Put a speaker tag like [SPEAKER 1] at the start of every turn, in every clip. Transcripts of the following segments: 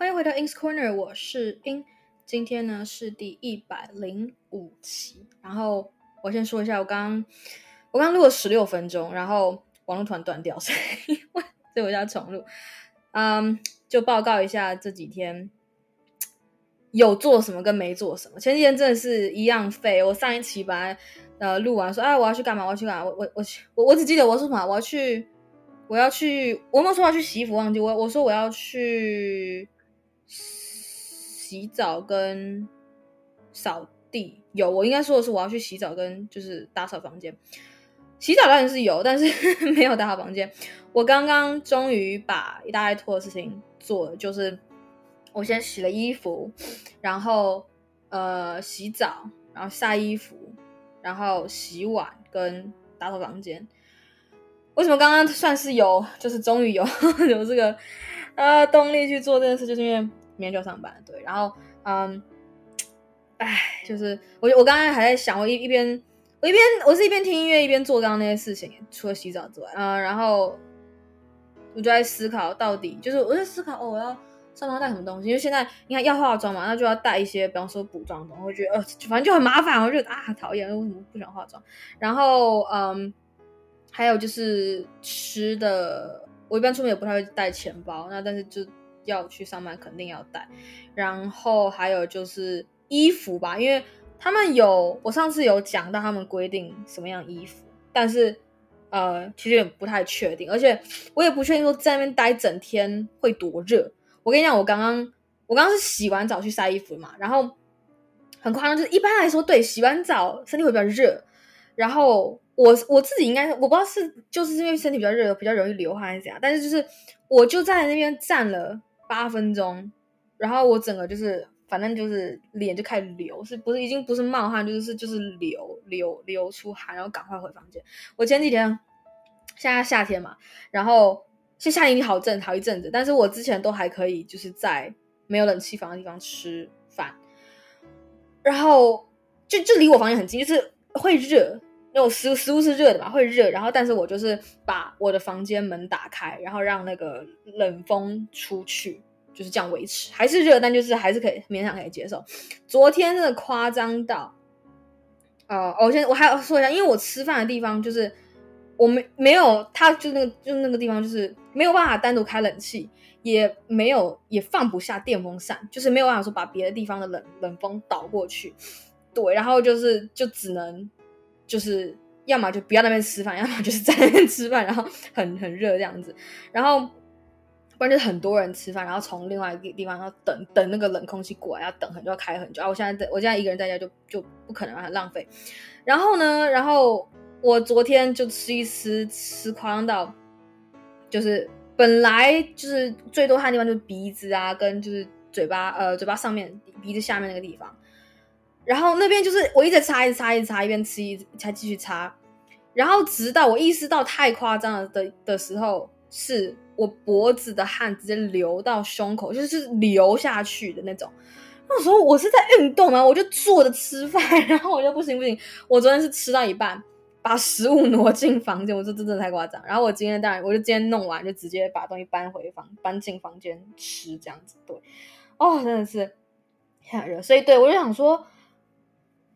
[SPEAKER 1] 欢迎回到 In's Corner，我是 In。今天呢是第一百零五期。然后我先说一下，我刚刚我刚录了十六分钟，然后网络突然断掉，所以所以我要重录。嗯，就报告一下这几天有做什么跟没做什么。前几天真的是一样废。我上一期本来呃录完说，哎，我要去干嘛？我要去干嘛？我我我我我只记得我说什么？我要去我要去，我没有说要去洗衣服，忘记我我说我要去。洗澡跟扫地有，我应该说的是我要去洗澡跟就是打扫房间。洗澡当然是有，但是没有打扫房间。我刚刚终于把一大堆拖的事情做了，就是我先洗了衣服，然后呃洗澡，然后晒衣服，然后洗碗跟打扫房间。为什么刚刚算是有，就是终于有 有这个呃动力去做这件事，就是因为。明天就要上班，对，然后，嗯，哎，就是我，我刚刚还在想，我一一边，我一边，我是一边听音乐一边做刚刚那些事情，除了洗澡之外，嗯，然后我就在思考，到底就是我在思考，哦，我要上班带什么东西？因为现在你看要化妆嘛，那就要带一些，比方说补妆的东西，我觉得呃，反正就很麻烦，我就啊讨厌，为什么不喜欢化妆？然后，嗯，还有就是吃的，我一般出门也不太会带钱包，那但是就。要去上班肯定要带，然后还有就是衣服吧，因为他们有我上次有讲到他们规定什么样衣服，但是呃其实也不太确定，而且我也不确定说在那边待整天会多热。我跟你讲，我刚刚我刚刚是洗完澡去晒衣服嘛，然后很夸张，就是一般来说对洗完澡身体会比较热，然后我我自己应该我不知道是就是因为身体比较热比较容易流汗还是怎样，但是就是我就在那边站了。八分钟，然后我整个就是，反正就是脸就开始流，是不是已经不是冒汗，就是就是流流流出汗，然后赶快回房间。我前几天，现在夏天嘛，然后是夏天已经好阵好一阵子，但是我之前都还可以，就是在没有冷气房的地方吃饭，然后就就离我房间很近，就是会热，那种食食物是热的嘛，会热，然后但是我就是把我的房间门打开，然后让那个冷风出去。就是这样维持，还是热，但就是还是可以勉强可以接受。昨天真的夸张到，呃，我先我还要说一下，因为我吃饭的地方就是我没没有，他就那个就那个地方就是没有办法单独开冷气，也没有也放不下电风扇，就是没有办法说把别的地方的冷冷风导过去。对，然后就是就只能就是要么就不要那边吃饭，要么就是在那边吃饭，然后很很热这样子，然后。不然就是很多人吃饭，然后从另外一个地方要等等那个冷空气过来，要等很久，要开很久啊！我现在在，我现在一个人在家就就不可能让它浪费。然后呢，然后我昨天就吃一吃，吃夸张到，就是本来就是最多汗的地方就是鼻子啊，跟就是嘴巴，呃，嘴巴上面鼻子下面那个地方。然后那边就是我一直擦，一直擦，一直擦，一边吃一才继续擦。然后直到我意识到太夸张了的的时候是。我脖子的汗直接流到胸口，就是流下去的那种。那时候我是在运动啊？我就坐着吃饭，然后我就不行不行。我昨天是吃到一半，把食物挪进房间，我说这真的太夸张。然后我今天当然，我就今天弄完就直接把东西搬回房，搬进房间吃这样子。对，哦，真的是太热。所以对我就想说，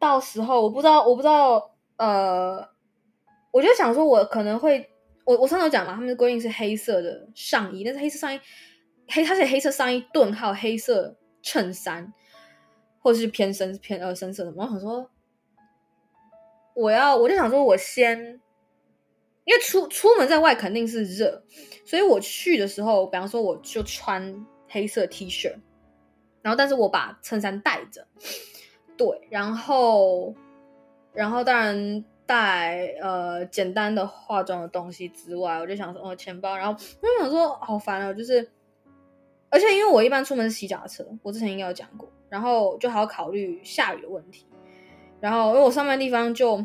[SPEAKER 1] 到时候我不知道，我不知道，呃，我就想说我可能会。我我上次讲嘛，他们的规定是黑色的上衣，但是黑色上衣黑，它是黑色上衣顿号黑色衬衫，或者是偏深偏呃深色的。我想说，我要我就想说，我先，因为出出门在外肯定是热，所以我去的时候，比方说我就穿黑色 T 恤，然后但是我把衬衫带着，对，然后然后当然。带呃简单的化妆的东西之外，我就想说哦钱包，然后我就想说好烦哦，就是而且因为我一般出门是骑脚车，我之前应该有讲过，然后就还要考虑下雨的问题，然后因为我上班地方就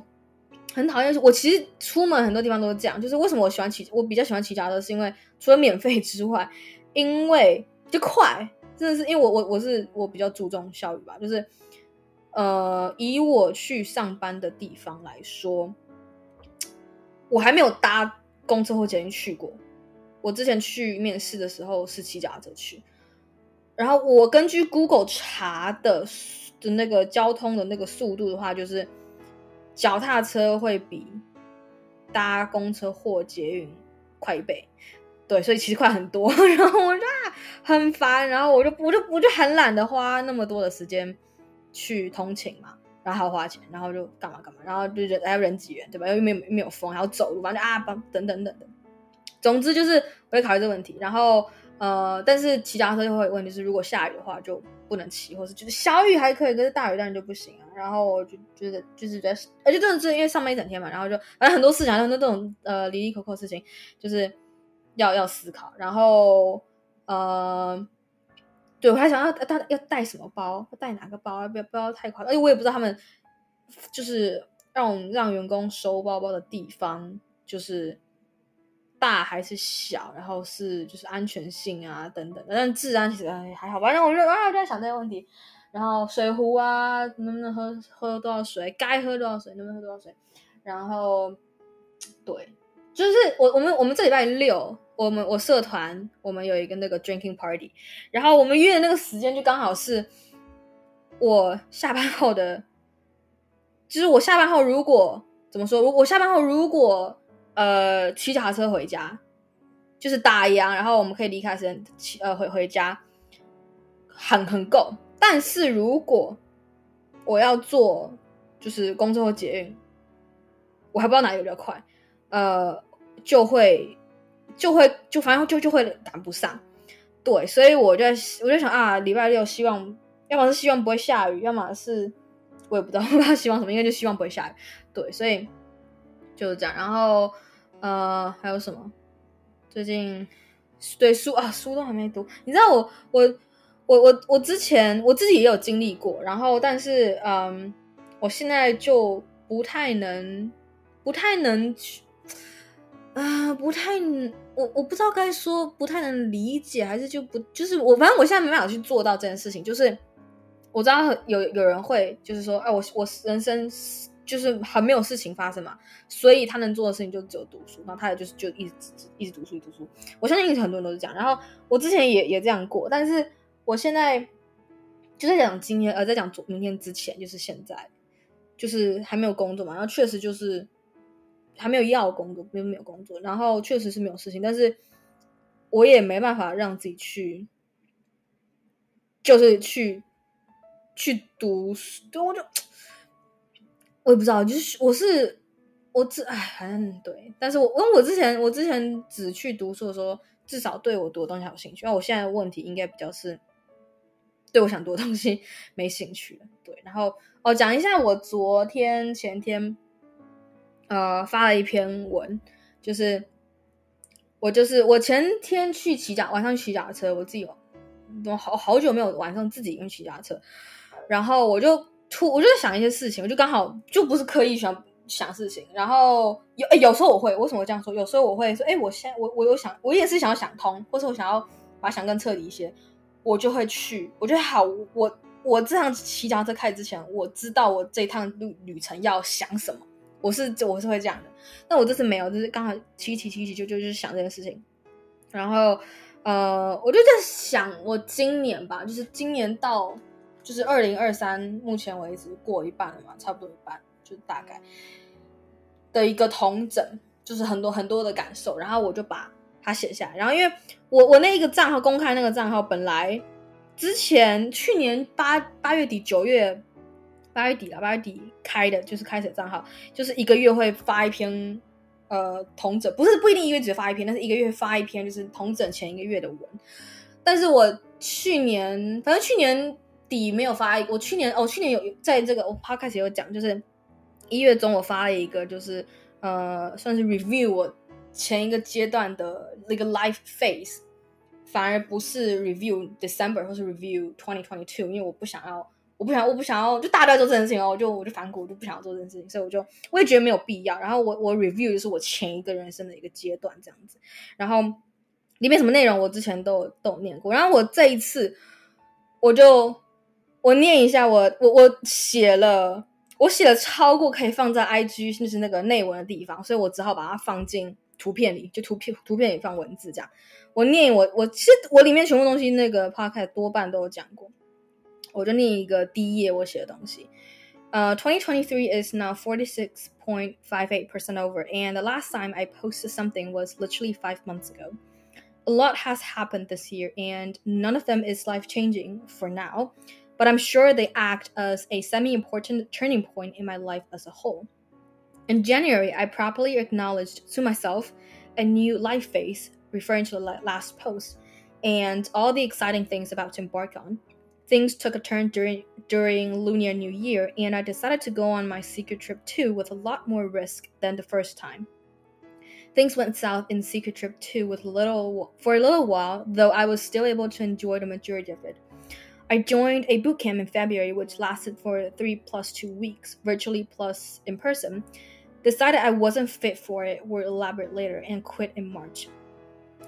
[SPEAKER 1] 很讨厌，我其实出门很多地方都是这样，就是为什么我喜欢骑，我比较喜欢骑脚车，是因为除了免费 之外，因为就快，真的是因为我我我是我比较注重效率吧，就是。呃，以我去上班的地方来说，我还没有搭公车或捷运去过。我之前去面试的时候是骑脚踏车去，然后我根据 Google 查的的那个交通的那个速度的话，就是脚踏车会比搭公车或捷运快一倍。对，所以其实快很多，然后我就很烦，然后我就我就我就很懒得花那么多的时间去通勤嘛，然后还要花钱，然后就干嘛干嘛，然后就人还要人挤人，对吧？又没有没有风，还要走路，反正啊等等等等，总之就是我会考虑这个问题。然后呃，但是骑脚踏车就会有问题是，如果下雨的话就不能骑，或是就是小雨还可以，可是大雨当然就不行啊。然后我就觉得就是觉得，而且真的是因为上班一整天嘛，然后就反正很多事情，很多这种呃哩哩扣扣事情，就是。要要思考，然后呃，对我还想要带要带什么包，要带哪个包，不要不要太夸张，而且我也不知道他们就是让我让员工收包包的地方就是大还是小，然后是就是安全性啊等等，但治安其实还好吧。然后我就啊就在想这些问题，然后水壶啊能不能喝喝多少水，该喝多少水能不能喝多少水，然后对，就是我我们我们这礼拜六。我们我社团我们有一个那个 drinking party，然后我们约的那个时间就刚好是我下班后的，就是我下班后如果怎么说，我下班后如果呃骑脚踏车回家，就是打烊，然后我们可以离开时间骑呃回回家，很很够。但是如果我要坐就是公车或捷运，我还不知道哪一个比较快，呃就会。就会就反正就就会赶不上，对，所以我就我就想啊，礼拜六希望，要么是希望不会下雨，要么是我也不知道 他希望什么，应该就希望不会下雨，对，所以就是这样。然后呃，还有什么？最近对书啊，书都还没读。你知道我我我我我之前我自己也有经历过，然后但是嗯，我现在就不太能不太能去。啊、不太，我我不知道该说不太能理解，还是就不就是我，反正我现在没办法去做到这件事情。就是我知道有有人会，就是说，哎，我我人生就是很没有事情发生嘛，所以他能做的事情就只有读书，然后他也就是就一直一直读书，一读书。我相信很多人都是这样。然后我之前也也这样过，但是我现在就在讲今天，呃，在讲昨明天之前，就是现在，就是还没有工作嘛，然后确实就是。还没有要工作，没有没有工作，然后确实是没有事情，但是我也没办法让自己去，就是去去读书，对我就我也不知道，就是我是我只哎，反正对，但是我因为我之前我之前只去读书的时候，至少对我读的东西有兴趣，那我现在的问题应该比较是对我想读的东西 没兴趣了，对，然后哦，讲一下我昨天前天。呃，发了一篇文，就是我就是我前天去骑脚，晚上骑脚车，我自己我好好久没有晚上自己用骑脚车，然后我就突我就在想一些事情，我就刚好就不是刻意想想事情，然后有诶有时候我会为什么这样说？有时候我会说，哎，我现我我有想，我也是想要想通，或是我想要把想更彻底一些，我就会去，我觉得好，我我这趟骑脚车开始之前，我知道我这趟旅旅程要想什么。我是我是会这样的，那我这次没有，就是刚好骑骑骑骑就就就想这件事情，然后呃，我就在想，我今年吧，就是今年到就是二零二三，目前为止过一半了嘛，差不多一半，就大概的一个统整，就是很多很多的感受，然后我就把它写下来，然后因为我我那一个账号公开那个账号本来之前去年八八月底九月。八月底了，八月底开的就是开始账号，就是一个月会发一篇，呃，同整不是不一定一个月只发一篇，但是一个月发一篇就是同整前一个月的文。但是我去年反正去年底没有发，我去年哦，去年有在这个我 podcast 有讲，就是一月中我发了一个，就是呃，算是 review 我前一个阶段的那个 life phase，反而不是 review December 或是 review 2022，因为我不想要。我不想，我不想要，就大家做这件事情哦，我就我就反骨，我就不想要做这件事情，所以我就我也觉得没有必要。然后我我 review 就是我前一个人生的一个阶段这样子，然后里面什么内容我之前都有都有念过，然后我这一次我就我念一下我，我我写了我写了超过可以放在 IG 就是那个内文的地方，所以我只好把它放进图片里，就图片图片里放文字这样。我念我我其实我里面全部东西那个 p o c a s t 多半都有讲过，我就念一个第一页我写的东西。呃、uh,，2023 is now 46.58% over, and the last time I posted something was literally five months ago. A lot has happened this year, and none of them is life changing for now, but I'm sure they act as a semi important turning point in my life as a whole. In January, I properly acknowledged to myself a new life phase, referring to the last post, and all the exciting things about to embark on. Things took a turn during during Lunar New Year, and I decided to go on my secret trip too with a lot more risk than the first time. Things went south in secret trip 2 with little for a little while, though I was still able to enjoy the majority of it. I joined a boot camp in February, which lasted for three plus two weeks, virtually plus in person. Decided I wasn't fit for it, will elaborate later, and quit in March.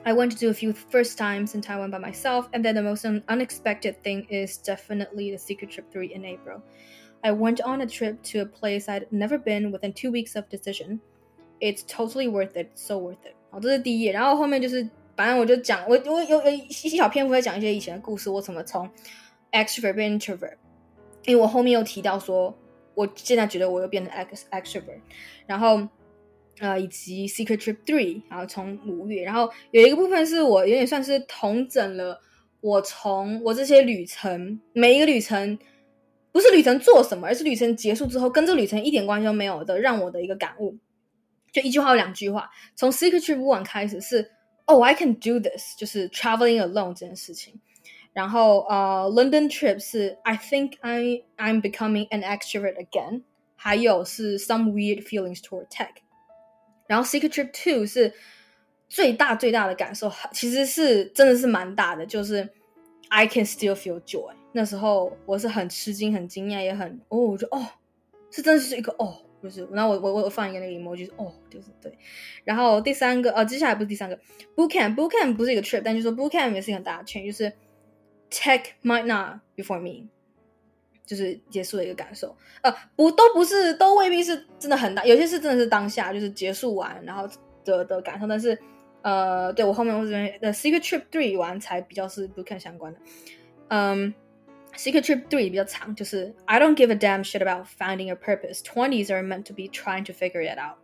[SPEAKER 1] I went to do a few first times in Taiwan by myself, and then the most un- unexpected thing is definitely the Secret Trip 3 in April. I went on a trip to a place I'd never been within two weeks of decision. It's totally worth it, so worth it. 好，这是第一页，然后后面就是，反正我就讲，我我有有一小篇幅在讲一些以前的故事，我怎么从 extrovert 变 introvert，因为我后面又提到说。我现在觉得我又变成 ex extrovert，然后 呃，以及 Secret Trip Three，然后从五月，然后有一个部分是我有点算是统整了我从我这些旅程每一个旅程，不是旅程做什么，而是旅程结束之后跟这个旅程一点关系都没有的，让我的一个感悟，就一句话有两句话，从 Secret Trip One 开始是 Oh I can do this，就是 traveling alone 这件事情。然后呃，London trip 是 I think I I'm becoming an extrovert again，还有是 some weird feelings toward tech。然后 Secret Trip Two 是最大最大的感受，其实是真的是蛮大的，就是 I can still feel joy。那时候我是很吃惊、很惊讶，也很哦，我就哦，是真的是一个哦，就是，然后我我我放一个那个 emoji，是哦，就是对。然后第三个呃，接下来不是第三个 Boot Camp，Boot Camp 不是一个 trip，但就是说 Boot Camp 也是一个很大的 change，就是 Tech might not be for me，就是结束的一个感受。呃，不，都不是，都未必是真的很大。有些是真的是当下，就是结束完然后的的感受。但是，呃，对我后面我这边的 Secret Trip Three 完才比较是 Bootcamp 相关的。嗯，Secret Trip Three 比较长，就是 I don't give a damn shit about finding a purpose. Twenties are meant to be trying to figure it out。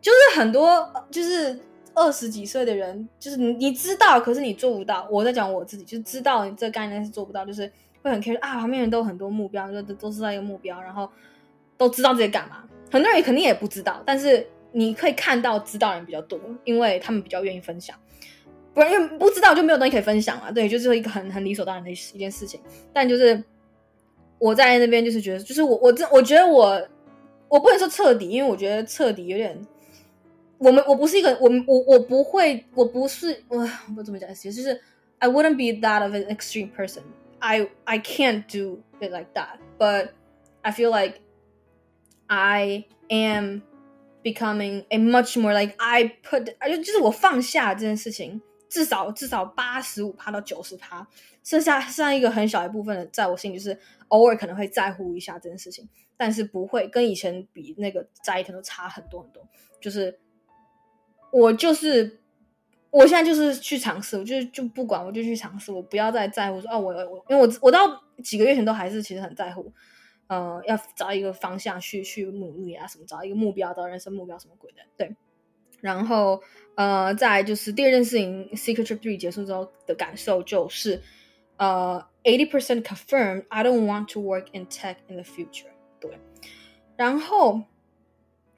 [SPEAKER 1] 就是很多，就是。二十几岁的人，就是你你知道，可是你做不到。我在讲我自己，就是知道这个概念是做不到，就是会很 care 啊。旁边人都很多目标，就都都知道一个目标，然后都知道自己干嘛。很多人肯定也不知道，但是你可以看到知道人比较多，因为他们比较愿意分享。不然因为不知道就没有东西可以分享嘛。对，就是一个很很理所当然的一一件事情。但就是我在那边就是觉得，就是我我这我觉得我我不能说彻底，因为我觉得彻底有点。我们我不是一个我我我不会我不是我我怎么讲？其实就是 I wouldn't be that of an extreme person. I I can't do it like that. But I feel like I am becoming a much more like I put 就就是我放下这件事情，至少至少八十五趴到九十趴，剩下剩下一个很小一部分的，在我心里就是偶尔可能会在乎一下这件事情，但是不会跟以前比那个在意可能差很多很多，就是。我就是，我现在就是去尝试，我就就不管，我就去尝试，我不要再在乎说哦，我我，因为我我到几个月前都还是其实很在乎，呃，要找一个方向去去努力啊，什么找一个目标，找人生目标什么鬼的，对。然后呃，再就是第二件事情，Secret Trip Three 结束之后的感受就是，呃，eighty percent confirmed I don't want to work in tech in the future，对。然后，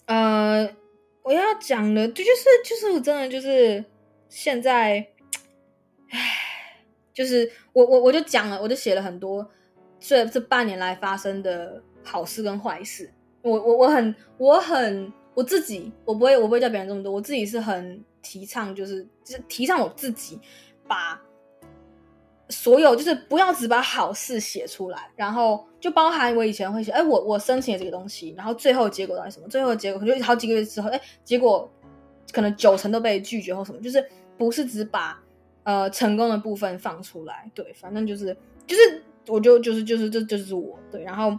[SPEAKER 1] 呃。我要讲的，这就是就是我真的就是现在，唉，就是我我我就讲了，我就写了很多这这半年来发生的好事跟坏事。我我我很我很我自己，我不会我不会叫别人这么多，我自己是很提倡，就是就是提倡我自己把。所有就是不要只把好事写出来，然后就包含我以前会写，哎，我我申请了这个东西，然后最后结果到底什么？最后结果可能就好几个月之后，哎，结果可能九成都被拒绝或什么，就是不是只把呃成功的部分放出来，对，反正就是就是我就就是就是这就，是我对，然后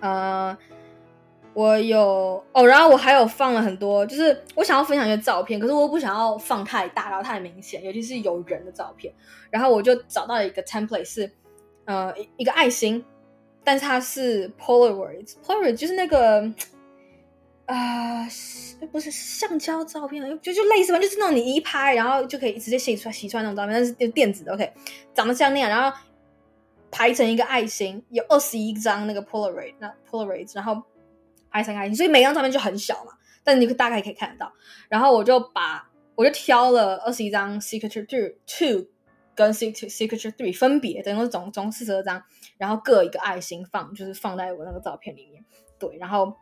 [SPEAKER 1] 呃我有哦，然后我还有放了很多，就是我想要分享一些照片，可是我不想要放太大，然后太明显，尤其是有人的照片。然后我就找到了一个 template 是，呃，一个爱心，但是它是 polaroids，polaroid 就是那个，呃，不是橡胶照片，就就类似吧，就是那种你一拍，然后就可以直接洗出来洗出来那种照片，但是就电子的，OK，长得像那样，然后排成一个爱心，有二十一张那个 Polaroid，那 Polaroid，然后。拍成爱心，所以每张照片就很小嘛，但你大概可以看得到。然后我就把我就挑了二十一张 signature two 跟 signature three 分别，等于总总四十二张，然后各一个爱心放，就是放在我那个照片里面。对，然后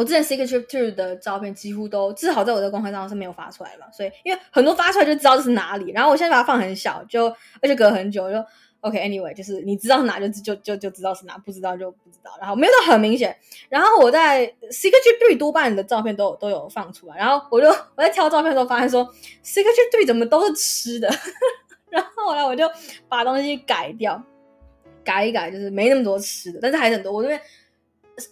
[SPEAKER 1] 我之前 signature two 的照片几乎都至少在我的公开账号是没有发出来嘛，所以因为很多发出来就知道这是哪里。然后我现在把它放很小，就而且隔很久就。OK，Anyway，、就是你知道哪就就就就知道是哪，不知道就不知道。然后没有到很明显。然后我在 Signature Three 多半的照片都有都有放出来。然后我就 我在挑照片的时候发现说，Signature Three 怎么都是吃的？然后后来我就把东西改掉，改一改，就是没那么多吃的，但是还是很多。我这边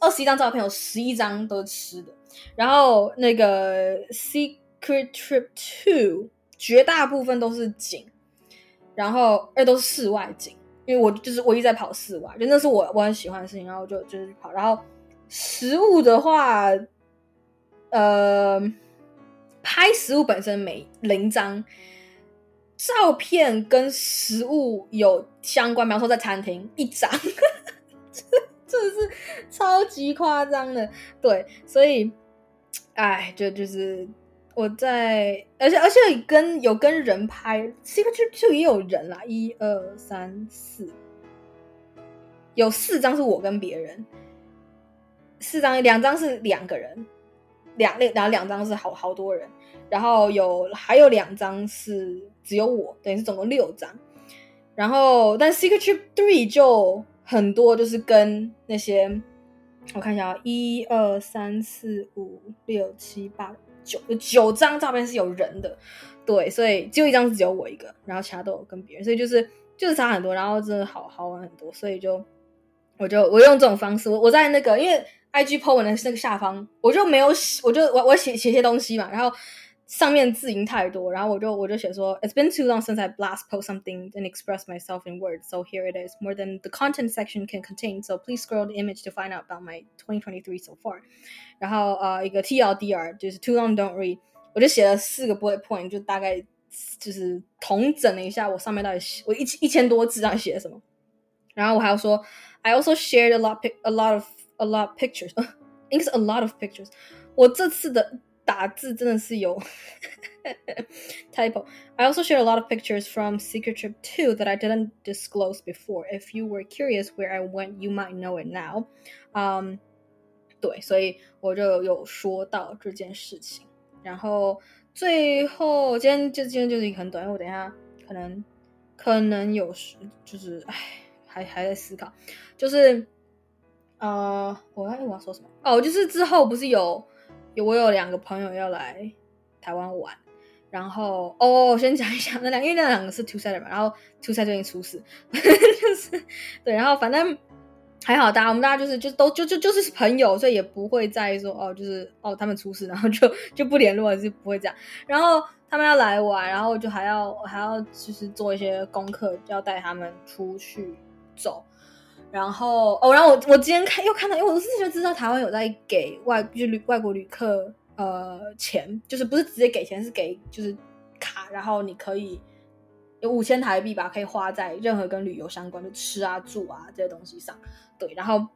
[SPEAKER 1] 二十一张照片有十一张都是吃的。然后那个 Secret Trip Two 绝大部分都是景。然后，哎，都是室外景，因为我就是我一直在跑室外，就那是我我很喜欢的事情，然后就就是跑。然后食物的话，呃，拍食物本身没零张，照片跟食物有相关，比方说在餐厅一张，这这是超级夸张的，对，所以，哎，就就是。我在，而且而且跟有跟人拍，这个就就也有人啦，一二三四，有四张是我跟别人，四张两张是两个人，两两然后两张是好好多人，然后有还有两张是只有我，等于是总共六张，然后但 Secret Trip Three 就很多，就是跟那些我看一下啊，一二三四五六七八。九有九张照片是有人的，对，所以只有一张只有我一个，然后其他都有跟别人，所以就是就是差很多，然后真的好好玩很多，所以就我就我用这种方式，我我在那个因为 IG po 文的那个下方，我就没有写，我就我我写写些东西嘛，然后。上面字已经太多，然后我就我就写说，It's been too long since I last post something and expressed myself in words, so here it is, more than the content section can contain. So please scroll the image to find out about my 2023 so far. 然后呃一个 TLDR 就是 too long don't read，我就写了四个 bullet point，就大概就是统整了一下我上面到底写我一一千多字到底写了什么。然后我还要说，I also shared a lot a lot of a lot of pictures, I think it's a lot of pictures. 我这次的。 打字真的是有 typo. I also shared a lot of pictures from Secret Trip 2 that I didn't disclose before. If you were curious where I went, you might know it now. Um, 对，所以我就有说到这件事情。然后最后，今天就今天就是很短，因为我等一下可能可能有时就是唉，还还在思考，就是呃，我要我要说什么？哦，就是之后不是有。我有两个朋友要来台湾玩，然后哦，我先讲一下那两，因为那两个是 two Side 嘛，然后 two set 最近出事，就是对，然后反正还好，大家我们大家就是就都就就就是朋友，所以也不会在意说哦，就是哦他们出事，然后就就不联络，就不会这样。然后他们要来玩，然后就还要还要就是做一些功课，要带他们出去走。然后哦，然后我我今天看又看到，因为我之前就知道台湾有在给外就旅外国旅客呃钱，就是不是直接给钱，是给就是卡，然后你可以有五千台币吧，可以花在任何跟旅游相关的吃啊住啊这些东西上。对，然后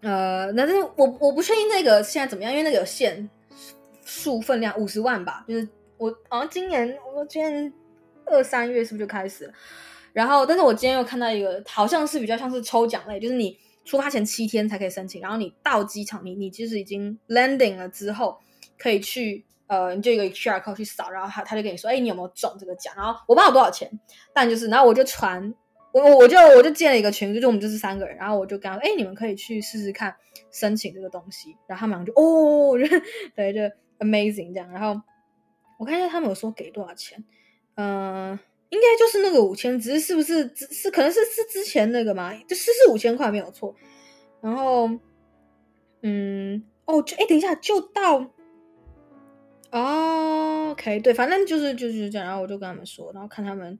[SPEAKER 1] 呃，但是我我不确定那个现在怎么样，因为那个有限数分量五十万吧，就是我好像今年我今年二三月是不是就开始了？然后，但是我今天又看到一个，好像是比较像是抽奖类，就是你出发前七天才可以申请，然后你到机场，你你其实已经 landing 了之后，可以去呃，你就一个 QR code 去扫，然后他他就跟你说，哎，你有没有中这个奖？然后我不知道多少钱，但就是，然后我就传，我我就我就建了一个群，就我们就是三个人，然后我就跟他说，哎，你们可以去试试看申请这个东西，然后他们俩就哦，对，就 amazing 这样，然后我看一下他们有说给多少钱，嗯、应该就是那个五千，只是是不是是可能是是之前那个嘛？就是是五千块没有错。然后，嗯，哦，就哎，等一下就到。哦，OK，对，反正就是就是这样。然后我就跟他们说，然后看他们，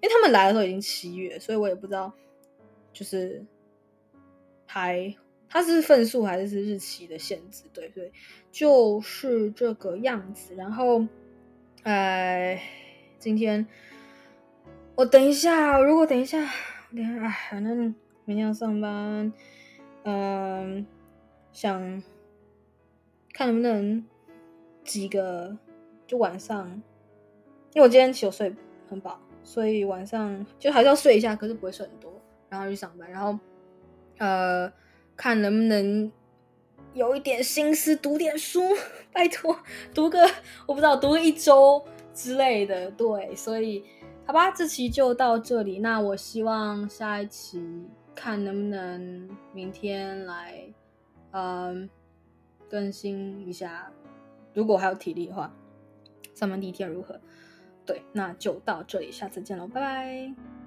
[SPEAKER 1] 因为他们来的时候已经七月，所以我也不知道，就是还它是份数还是是日期的限制，对对，就是这个样子。然后，呃，今天我等一下，如果等一下，等下，哎，反正明天要上班，嗯、想看能不能。几个，就晚上，因为我今天其实睡很饱，所以晚上就还是要睡一下，可是不会睡很多，然后去上班，然后呃，看能不能有一点心思读点书，拜托读个我不知道读个一周之类的，对，所以好吧，这期就到这里，那我希望下一期看能不能明天来，嗯、更新一下。如果还有体力的话，上班第一天如何？对，那就到这里，下次见喽，拜拜。